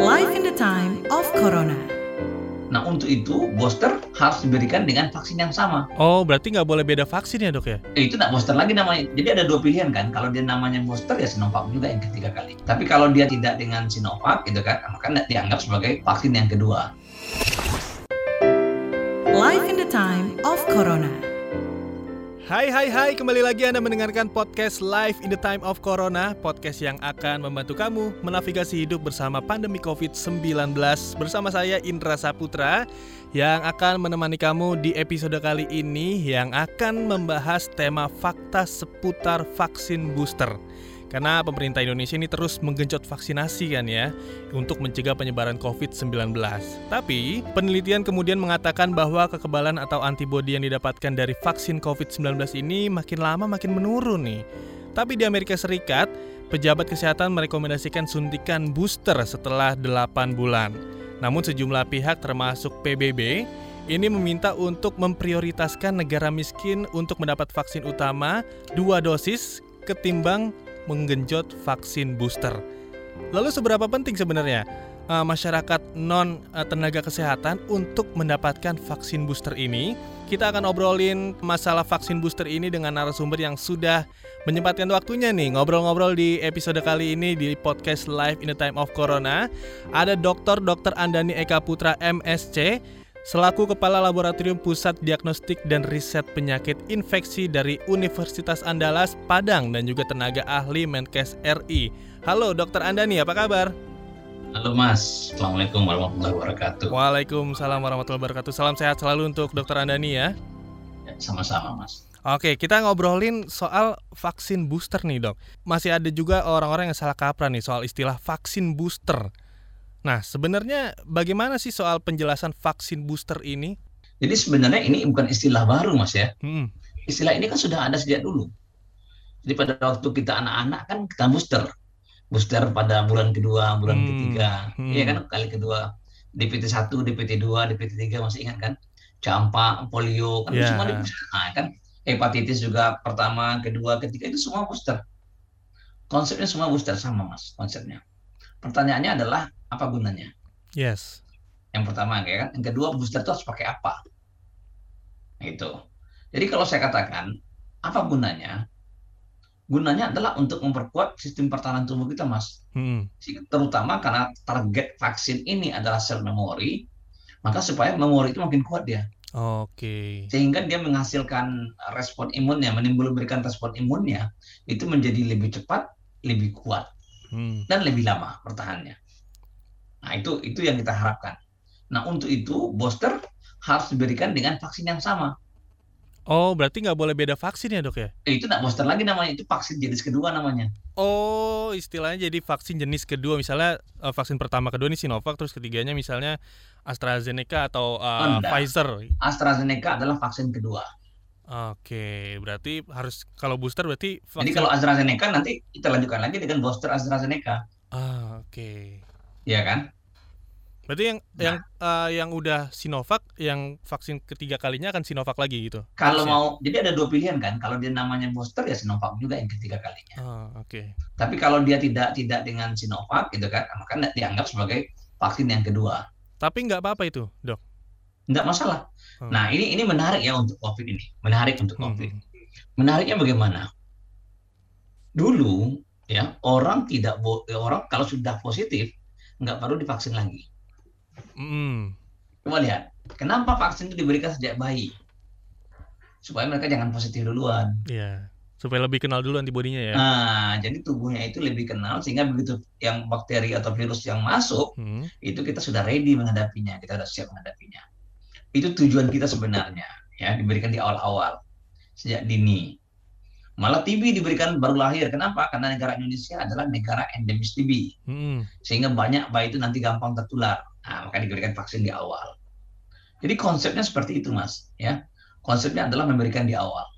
Life in the time of Corona. Nah untuk itu booster harus diberikan dengan vaksin yang sama. Oh, berarti nggak boleh beda vaksin ya dok ya? Eh, itu nggak booster lagi namanya. Jadi ada dua pilihan kan. Kalau dia namanya booster ya Sinovac juga yang ketiga kali. Tapi kalau dia tidak dengan Sinovac gitu kan, maka dianggap sebagai vaksin yang kedua. Life in the time of Corona. Hai hai hai, kembali lagi Anda mendengarkan podcast Live in the Time of Corona Podcast yang akan membantu kamu menavigasi hidup bersama pandemi COVID-19 Bersama saya Indra Saputra Yang akan menemani kamu di episode kali ini Yang akan membahas tema fakta seputar vaksin booster karena pemerintah Indonesia ini terus menggenjot vaksinasi kan ya untuk mencegah penyebaran COVID-19. Tapi penelitian kemudian mengatakan bahwa kekebalan atau antibodi yang didapatkan dari vaksin COVID-19 ini makin lama makin menurun nih. Tapi di Amerika Serikat, pejabat kesehatan merekomendasikan suntikan booster setelah 8 bulan. Namun sejumlah pihak termasuk PBB ini meminta untuk memprioritaskan negara miskin untuk mendapat vaksin utama dua dosis ketimbang menggenjot vaksin booster. Lalu seberapa penting sebenarnya uh, masyarakat non uh, tenaga kesehatan untuk mendapatkan vaksin booster ini? Kita akan obrolin masalah vaksin booster ini dengan narasumber yang sudah menyempatkan waktunya nih ngobrol-ngobrol di episode kali ini di podcast Live in the Time of Corona. Ada Dr. Dr. Andani Eka Putra MSC Selaku Kepala Laboratorium Pusat Diagnostik dan Riset Penyakit Infeksi dari Universitas Andalas, Padang dan juga tenaga ahli Menkes RI. Halo Dokter Andani, apa kabar? Halo Mas, Assalamualaikum warahmatullahi wabarakatuh. Waalaikumsalam warahmatullahi wabarakatuh. Salam sehat selalu untuk Dokter Andani ya. ya sama-sama Mas. Oke, kita ngobrolin soal vaksin booster nih dok. Masih ada juga orang-orang yang salah kaprah nih soal istilah vaksin booster. Nah, sebenarnya bagaimana sih soal penjelasan vaksin booster ini? Jadi sebenarnya ini bukan istilah baru, Mas ya. Hmm. Istilah ini kan sudah ada sejak dulu. Jadi pada waktu kita anak-anak kan kita booster. Booster pada bulan kedua, bulan hmm. ketiga. Hmm. Iya kan kali kedua DPT 1, DPT 2, DPT 3 masih ingat kan? Campak, polio kan yeah. semua di. Nah, kan hepatitis juga pertama, kedua, ketiga itu semua booster. Konsepnya semua booster sama, Mas, konsepnya. Pertanyaannya adalah apa gunanya? Yes. Yang pertama kayak kan, yang kedua booster itu harus pakai apa? Itu. Jadi kalau saya katakan apa gunanya? Gunanya adalah untuk memperkuat sistem pertahanan tubuh kita, Mas. Hmm. Terutama karena target vaksin ini adalah sel memori, maka supaya memori itu makin kuat dia. Oke. Okay. Sehingga dia menghasilkan respon imunnya, menimbulkan respon imunnya itu menjadi lebih cepat, lebih kuat, hmm. dan lebih lama bertahannya. Nah, itu itu yang kita harapkan. Nah, untuk itu booster harus diberikan dengan vaksin yang sama. Oh, berarti nggak boleh beda vaksin ya dok ya? Eh, itu nggak booster lagi namanya, itu vaksin jenis kedua namanya. Oh, istilahnya jadi vaksin jenis kedua, misalnya uh, vaksin pertama kedua ini Sinovac, terus ketiganya misalnya AstraZeneca atau uh, Pfizer. AstraZeneca adalah vaksin kedua. Oke, berarti harus kalau booster berarti. Vaksin... Jadi kalau AstraZeneca nanti kita lanjutkan lagi dengan booster AstraZeneca. Ah, oke. Okay. Iya kan? Berarti yang nah. yang uh, yang udah Sinovac, yang vaksin ketiga kalinya akan Sinovac lagi gitu. Kalau mau, jadi ada dua pilihan kan. Kalau dia namanya booster ya Sinovac juga yang ketiga kalinya. Oh, oke. Okay. Tapi kalau dia tidak tidak dengan Sinovac gitu kan, maka dianggap sebagai vaksin yang kedua. Tapi nggak apa-apa itu, dok? Nggak masalah. Hmm. Nah ini ini menarik ya untuk COVID ini, menarik untuk hmm. COVID. Hmm. Menariknya bagaimana? Dulu ya orang tidak orang kalau sudah positif nggak perlu divaksin lagi. Mm. Coba lihat, kenapa vaksin itu diberikan sejak bayi? Supaya mereka jangan positif duluan. Iya, supaya lebih kenal dulu antibodinya ya. Nah, jadi tubuhnya itu lebih kenal sehingga begitu yang bakteri atau virus yang masuk, hmm. itu kita sudah ready menghadapinya, kita sudah siap menghadapinya. Itu tujuan kita sebenarnya, ya diberikan di awal-awal sejak dini. Malah TB diberikan baru lahir. Kenapa? Karena negara Indonesia adalah negara endemis TB. Hmm. Sehingga banyak bayi itu nanti gampang tertular. Nah, maka diberikan vaksin di awal. Jadi konsepnya seperti itu, Mas. Ya, konsepnya adalah memberikan di awal.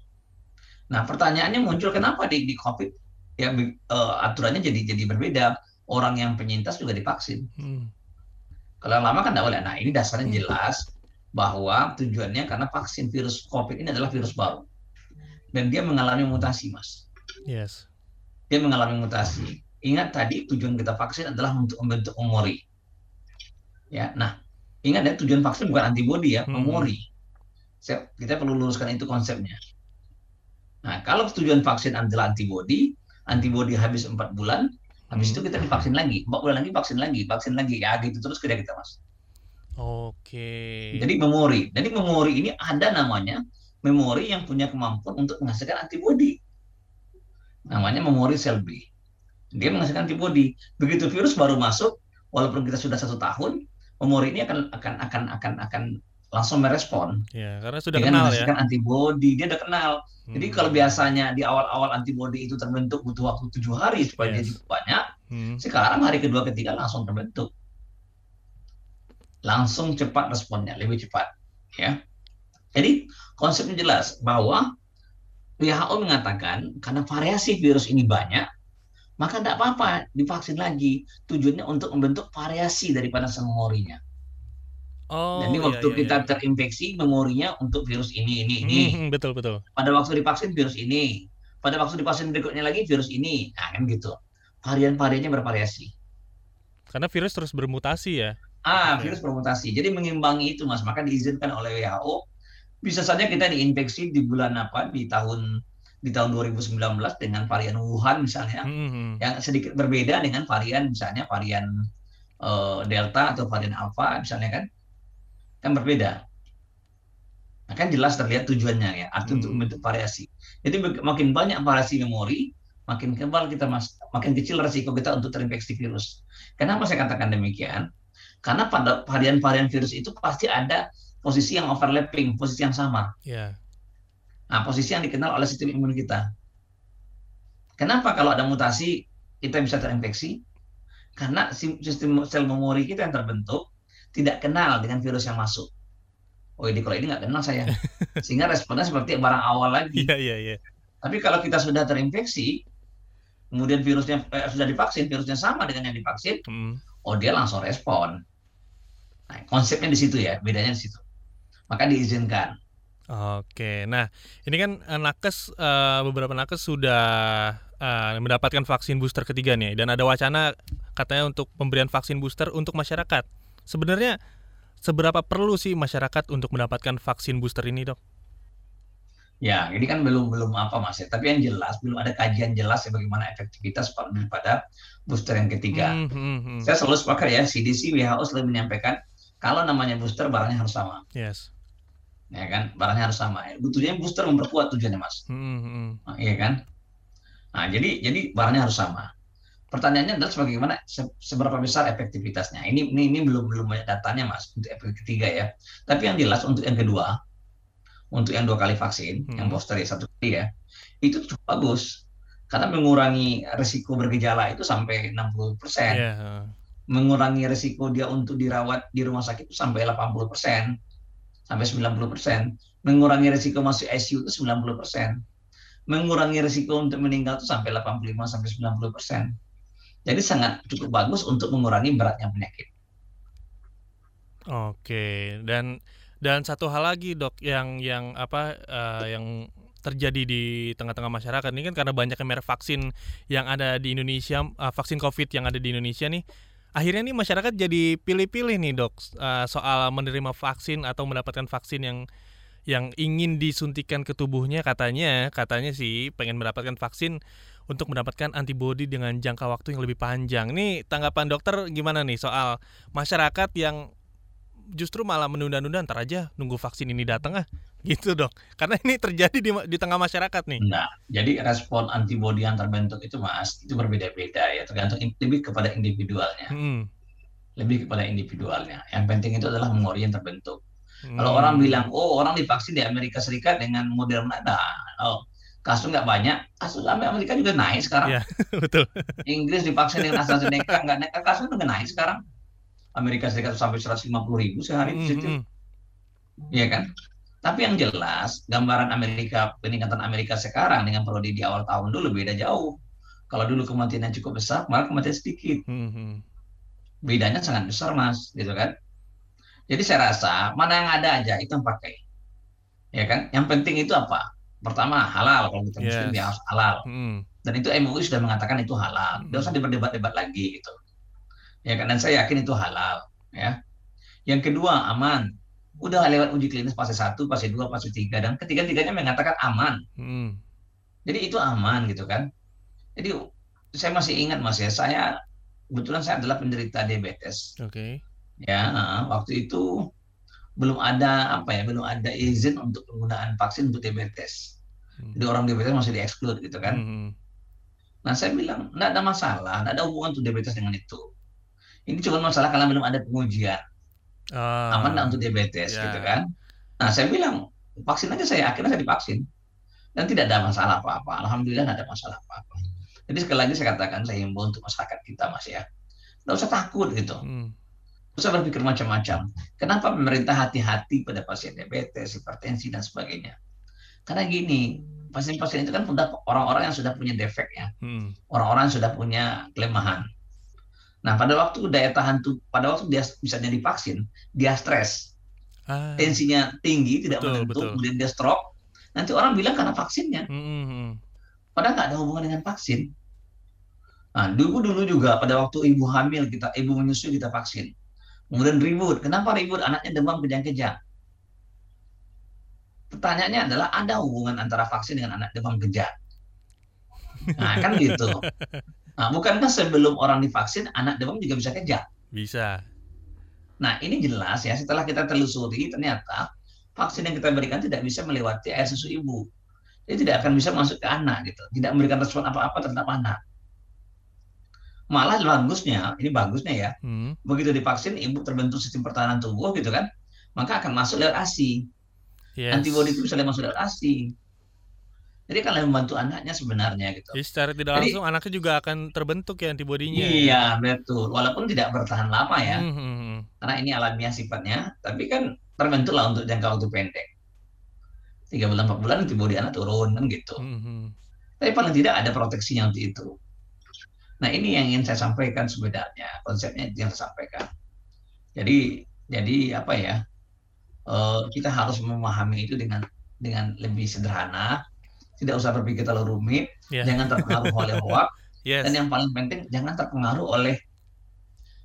Nah, pertanyaannya muncul kenapa di, di COVID ya uh, aturannya jadi jadi berbeda. Orang yang penyintas juga divaksin. Hmm. Kalau lama kan tidak boleh. Nah, ini dasarnya hmm. jelas bahwa tujuannya karena vaksin virus COVID ini adalah virus baru dan dia mengalami mutasi, Mas. Yes. Dia mengalami mutasi. Ingat tadi tujuan kita vaksin adalah untuk membentuk memori. Ya, nah ingat ya tujuan vaksin bukan antibodi ya, hmm. memori. Saya, kita perlu luruskan itu konsepnya. Nah, kalau tujuan vaksin adalah antibodi, antibodi habis empat bulan, habis hmm. itu kita divaksin lagi, empat bulan lagi vaksin lagi, vaksin lagi, ya gitu terus kerja kita mas. Oke. Jadi memori, jadi memori ini ada namanya memori yang punya kemampuan untuk menghasilkan antibodi. Namanya memori sel B. Dia menghasilkan antibodi. Begitu virus baru masuk, walaupun kita sudah satu tahun, memori ini akan akan akan akan akan langsung merespon. Ya, karena sudah dengan kenal ya. antibodi, dia udah kenal. Hmm. Jadi kalau biasanya di awal-awal antibodi itu terbentuk butuh waktu tujuh hari supaya yes. dia cukup banyak, hmm. sekarang hari kedua ketiga langsung terbentuk, langsung cepat responnya, lebih cepat, ya. Jadi konsepnya jelas bahwa WHO mengatakan karena variasi virus ini banyak, maka tidak apa-apa divaksin lagi. Tujuannya untuk membentuk variasi daripada memorinya. Oh, Jadi iya, waktu iya, kita iya. terinfeksi memorinya untuk virus ini, ini, ini. Hmm, betul, betul. Pada waktu divaksin virus ini. Pada waktu divaksin berikutnya lagi virus ini. Nah, kan gitu. Varian-variannya bervariasi. Karena virus terus bermutasi ya? Ah, virus bermutasi. Jadi mengimbangi itu, Mas. Maka diizinkan oleh WHO. Bisa saja kita diinfeksi di bulan apa? Di tahun di tahun 2019 dengan varian Wuhan misalnya, mm-hmm. yang sedikit berbeda dengan varian misalnya varian uh, Delta atau varian Alpha misalnya kan, kan berbeda. Nah, kan jelas terlihat tujuannya ya, arti mm. untuk membentuk variasi. Jadi makin banyak variasi memori, makin kebal kita mas, makin kecil resiko kita untuk terinfeksi virus. Kenapa saya katakan demikian? Karena pada varian-varian virus itu pasti ada posisi yang overlapping, posisi yang sama. Yeah. Nah, posisi yang dikenal oleh sistem imun kita. Kenapa kalau ada mutasi kita bisa terinfeksi? Karena sistem sel memori kita yang terbentuk tidak kenal dengan virus yang masuk. Oh ini kalau ini nggak kenal saya, sehingga responnya seperti barang awal lagi. Iya iya iya. Tapi kalau kita sudah terinfeksi, kemudian virusnya eh, sudah divaksin, virusnya sama dengan yang divaksin, hmm. oh dia langsung respon. Nah, konsepnya di situ ya, bedanya di situ. Maka diizinkan. Oke, nah ini kan eh, nakes uh, beberapa nakes sudah uh, mendapatkan vaksin booster ketiga nih, dan ada wacana katanya untuk pemberian vaksin booster untuk masyarakat. Sebenarnya seberapa perlu sih masyarakat untuk mendapatkan vaksin booster ini, dok? Ya, ini kan belum belum apa mas ya. Tapi yang jelas belum ada kajian jelas ya bagaimana efektivitas daripada booster yang ketiga. Hmm, hmm, hmm. Saya selalu sepakat ya, CDC WHO selalu menyampaikan kalau namanya booster barangnya harus sama. Yes ya kan? Barangnya harus sama. Butuhnya booster memperkuat tujuannya mas. Hmm, hmm. Nah, iya kan? Nah jadi jadi barangnya harus sama. Pertanyaannya adalah bagaimana seberapa besar efektivitasnya. Ini ini, ini belum belum banyak datanya mas untuk efek ketiga ya. Tapi yang jelas untuk yang kedua untuk yang dua kali vaksin hmm. yang booster ya satu kali ya itu cukup bagus. Karena mengurangi resiko bergejala itu sampai 60 persen. Yeah. mengurangi resiko dia untuk dirawat di rumah sakit itu sampai 80 persen sampai 90%. Mengurangi risiko masuk ICU itu 90%. Mengurangi risiko untuk meninggal itu sampai 85 sampai 90%. Jadi sangat cukup bagus untuk mengurangi beratnya penyakit. Oke, dan dan satu hal lagi dok yang yang apa uh, yang terjadi di tengah-tengah masyarakat ini kan karena banyaknya merek vaksin yang ada di Indonesia, uh, vaksin COVID yang ada di Indonesia nih akhirnya nih masyarakat jadi pilih-pilih nih dok uh, soal menerima vaksin atau mendapatkan vaksin yang yang ingin disuntikan ke tubuhnya katanya katanya sih pengen mendapatkan vaksin untuk mendapatkan antibodi dengan jangka waktu yang lebih panjang. Nih tanggapan dokter gimana nih soal masyarakat yang justru malah menunda-nunda ntar aja nunggu vaksin ini datang ah gitu dok. Karena ini terjadi di, di tengah masyarakat nih. Nah jadi respon antibodi yang terbentuk itu mas itu berbeda-beda ya. Tergantung lebih kepada individualnya. Hmm. lebih kepada individualnya. Yang penting itu adalah memori yang terbentuk. Hmm. kalau orang bilang oh orang divaksin di Amerika Serikat dengan Moderna. Nah oh kasus nggak banyak. Kasus Amerika juga naik sekarang. Ya, betul. Inggris divaksin dengan AstraZeneca nggak naik kasus juga naik sekarang. Amerika Serikat sampai 150 ribu sehari di situ. Hmm. Iya kan? Tapi yang jelas, gambaran Amerika, peningkatan Amerika sekarang dengan periode di awal tahun dulu beda jauh. Kalau dulu kematiannya cukup besar, malah kematian sedikit. Hmm, hmm. Bedanya sangat besar, Mas, gitu kan? Jadi saya rasa mana yang ada aja itu yang pakai. Ya kan? Yang penting itu apa? Pertama halal kalau kita yes. muslim ya harus halal. Hmm. Dan itu MUI sudah mengatakan itu halal. Tidak usah diperdebat-debat lagi gitu. Ya kan? Dan saya yakin itu halal, ya Yang kedua aman. Udah lewat uji klinis fase 1, fase 2, fase 3 dan ketiga-tiganya mengatakan aman. Hmm. Jadi itu aman gitu kan. Jadi saya masih ingat Mas ya, saya kebetulan saya adalah penderita diabetes. Oke. Okay. Ya, waktu itu belum ada apa ya, belum ada izin untuk penggunaan vaksin untuk diabetes. Hmm. Jadi orang diabetes masih dieksklud gitu kan. Hmm. Nah saya bilang, nggak ada masalah, nggak ada hubungan untuk diabetes dengan itu. Ini cuma masalah karena belum ada pengujian. Uh, Aman nggak untuk diabetes yeah. gitu kan. Nah saya bilang, vaksin aja saya, akhirnya saya divaksin. Dan tidak ada masalah apa-apa. Alhamdulillah nggak ada masalah apa-apa. Jadi sekali lagi saya katakan, saya himbau untuk masyarakat kita mas ya. Nggak usah takut gitu. Hmm. usah berpikir macam-macam. Kenapa pemerintah hati-hati pada pasien diabetes, hipertensi, dan sebagainya? Karena gini, pasien-pasien itu kan orang-orang yang sudah punya defek ya, hmm. orang-orang yang sudah punya kelemahan. Nah pada waktu daya tahan tuh, pada waktu dia bisa jadi vaksin, dia stres, ah. tensinya tinggi, tidak betul, menentu, betul. kemudian dia stroke. Nanti orang bilang karena vaksinnya, hmm. hmm, hmm. padahal nggak ada hubungan dengan vaksin. Nah, dulu dulu juga pada waktu ibu hamil kita, ibu menyusui kita vaksin. Kemudian ribut. Kenapa ribut? Anaknya demam kejang-kejang. Pertanyaannya adalah ada hubungan antara vaksin dengan anak demam kejang? Nah, kan gitu. Nah, bukankah sebelum orang divaksin anak demam juga bisa kejang? Bisa. Nah, ini jelas ya setelah kita telusuri ternyata vaksin yang kita berikan tidak bisa melewati air susu ibu. Dia tidak akan bisa masuk ke anak gitu. Tidak memberikan respon apa-apa terhadap anak. Malah bagusnya, ini bagusnya ya. Hmm. Begitu divaksin ibu terbentuk sistem pertahanan tubuh gitu kan, maka akan masuk lewat ASI. Yes. Antibodi itu bisa masuk dalam ASI. Jadi kan membantu anaknya sebenarnya gitu. Jadi secara tidak Jadi, langsung anaknya juga akan terbentuk ya antibodinya. Iya betul. Walaupun tidak bertahan lama ya, mm -hmm. karena ini alamiah sifatnya. Tapi kan terbentuk lah untuk jangka waktu pendek. Tiga bulan empat bulan antibodi anak turun kan gitu. Mm -hmm. Tapi paling tidak ada proteksinya untuk itu. Nah ini yang ingin saya sampaikan sebenarnya konsepnya yang saya sampaikan. Jadi jadi apa ya? uh, kita harus memahami itu dengan dengan lebih sederhana, tidak usah berpikir terlalu rumit, yeah. jangan terpengaruh oleh hoax, yes. dan yang paling penting jangan terpengaruh oleh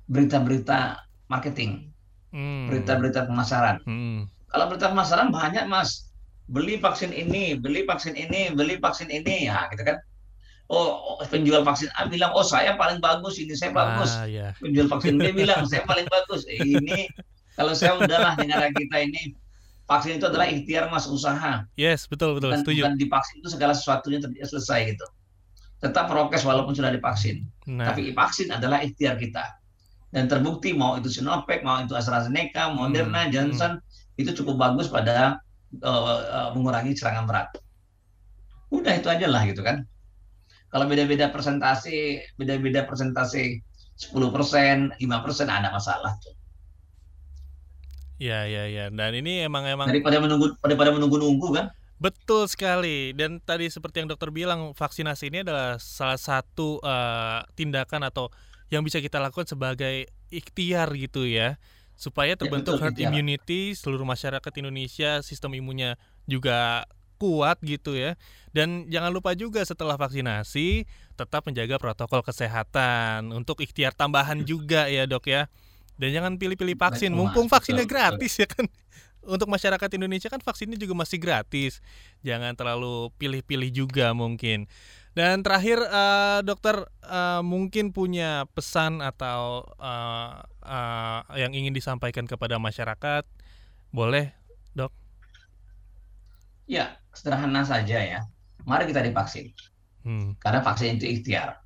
berita-berita marketing, hmm. berita-berita pemasaran. Hmm. Kalau berita pemasaran banyak mas, beli vaksin ini, beli vaksin ini, beli vaksin ini, ya gitu kan. Oh, oh penjual vaksin A bilang, oh saya paling bagus ini, saya bagus. Ah, yeah. Penjual vaksin B bilang, saya paling bagus. Eh, ini kalau saya udahlah negara kita ini vaksin itu adalah ikhtiar mas usaha. Yes, betul betul. Bukan, setuju. bukan divaksin itu segala sesuatunya selesai gitu. Tetap prokes walaupun sudah divaksin. Nah. Tapi vaksin adalah ikhtiar kita. Dan terbukti mau itu Sinovac, mau itu AstraZeneca, Moderna, hmm. Johnson hmm. itu cukup bagus pada uh, uh, mengurangi serangan berat. Udah itu aja lah gitu kan. Kalau beda-beda presentasi, beda-beda presentasi 10%, 5% ada masalah tuh. Ya, ya, ya. Dan ini emang emang daripada menunggu daripada menunggu-nunggu kan? Betul sekali. Dan tadi seperti yang dokter bilang, vaksinasi ini adalah salah satu uh, tindakan atau yang bisa kita lakukan sebagai ikhtiar gitu ya supaya ya, terbentuk ya, herd immunity seluruh masyarakat Indonesia sistem imunnya juga kuat gitu ya dan jangan lupa juga setelah vaksinasi tetap menjaga protokol kesehatan untuk ikhtiar tambahan juga ya dok ya dan jangan pilih-pilih vaksin, mumpung vaksinnya gratis ya kan. Untuk masyarakat Indonesia kan vaksinnya juga masih gratis. Jangan terlalu pilih-pilih juga mungkin. Dan terakhir uh, dokter uh, mungkin punya pesan atau uh, uh, yang ingin disampaikan kepada masyarakat, boleh dok? Ya sederhana saja ya. Mari kita divaksin. Hmm. Karena vaksin itu ikhtiar.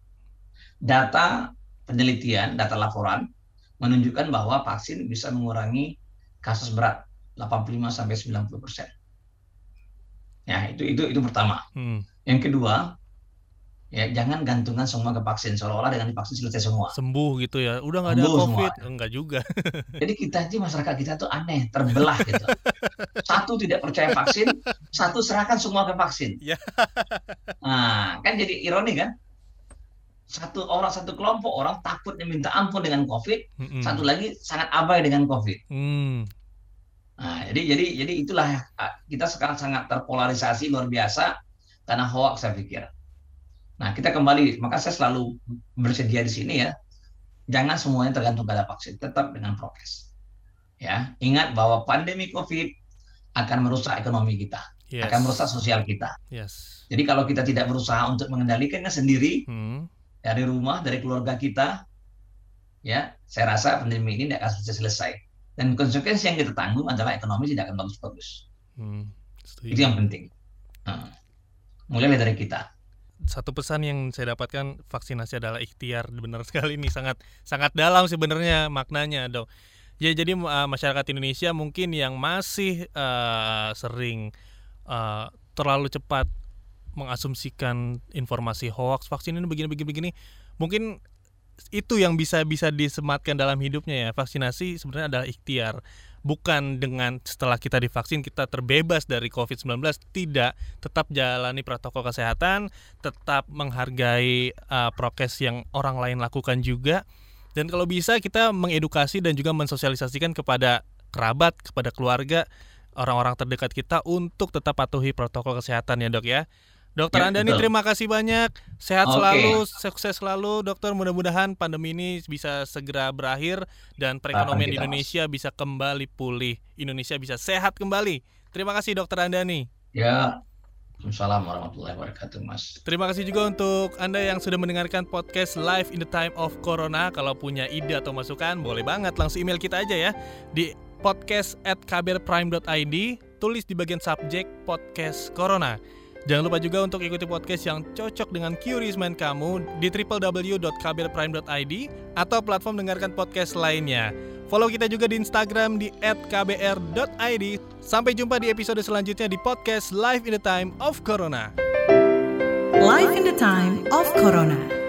Data penelitian, data laporan menunjukkan bahwa vaksin bisa mengurangi kasus berat 85 sampai 90 persen. Ya itu itu itu pertama. Hmm. Yang kedua, ya jangan gantungan semua ke vaksin seolah-olah dengan divaksin selesai semua. Sembuh gitu ya, udah nggak ada covid, semua. enggak juga. Jadi kita ini masyarakat kita tuh aneh, terbelah gitu. Satu tidak percaya vaksin, satu serahkan semua ke vaksin. Ya. Nah, kan jadi ironi kan? Satu orang satu kelompok orang takutnya minta ampun dengan COVID, mm-hmm. satu lagi sangat abai dengan COVID. Mm. Nah, jadi jadi jadi itulah ah, kita sekarang sangat terpolarisasi luar biasa karena hoax saya pikir. Nah, kita kembali, maka saya selalu bersedia di sini ya. Jangan semuanya tergantung pada vaksin, tetap dengan prokes. Ya, ingat bahwa pandemi COVID akan merusak ekonomi kita, yes. akan merusak sosial kita. Yes. Jadi kalau kita tidak berusaha untuk mengendalikannya sendiri hmm. Dari rumah, dari keluarga kita, ya, saya rasa pandemi ini tidak akan selesai. selesai. Dan konsekuensi yang kita tanggung adalah ekonomi tidak akan bagus-bagus. Hmm. Itu yang penting. Nah, mulai dari kita satu pesan yang saya dapatkan vaksinasi adalah ikhtiar benar sekali nih sangat sangat dalam sebenarnya maknanya dok ya jadi uh, masyarakat Indonesia mungkin yang masih uh, sering uh, terlalu cepat mengasumsikan informasi hoax vaksin ini begini begini begini mungkin itu yang bisa bisa disematkan dalam hidupnya ya. Vaksinasi sebenarnya adalah ikhtiar bukan dengan setelah kita divaksin kita terbebas dari COVID-19 tidak. Tetap jalani protokol kesehatan tetap menghargai uh, prokes yang orang lain lakukan juga. Dan kalau bisa kita mengedukasi dan juga mensosialisasikan kepada kerabat kepada keluarga orang-orang terdekat kita untuk tetap patuhi protokol kesehatan ya dok ya Dokter ya, Andani terima kasih banyak. Sehat okay. selalu, sukses selalu dokter. Mudah-mudahan pandemi ini bisa segera berakhir dan perekonomian di Indonesia bisa kembali pulih. Indonesia bisa sehat kembali. Terima kasih dokter Andani. Ya. Assalamualaikum warahmatullahi wabarakatuh, Mas. Terima kasih juga untuk Anda yang sudah mendengarkan podcast Live in the Time of Corona. Kalau punya ide atau masukan, boleh banget langsung email kita aja ya di podcast at kbrprime.id. Tulis di bagian subjek podcast Corona. Jangan lupa juga untuk ikuti podcast yang cocok dengan Curious Mind kamu di www.kbrprime.id atau platform dengarkan podcast lainnya. Follow kita juga di Instagram di @kbr.id. Sampai jumpa di episode selanjutnya di podcast Live in the Time of Corona. Live in the Time of Corona.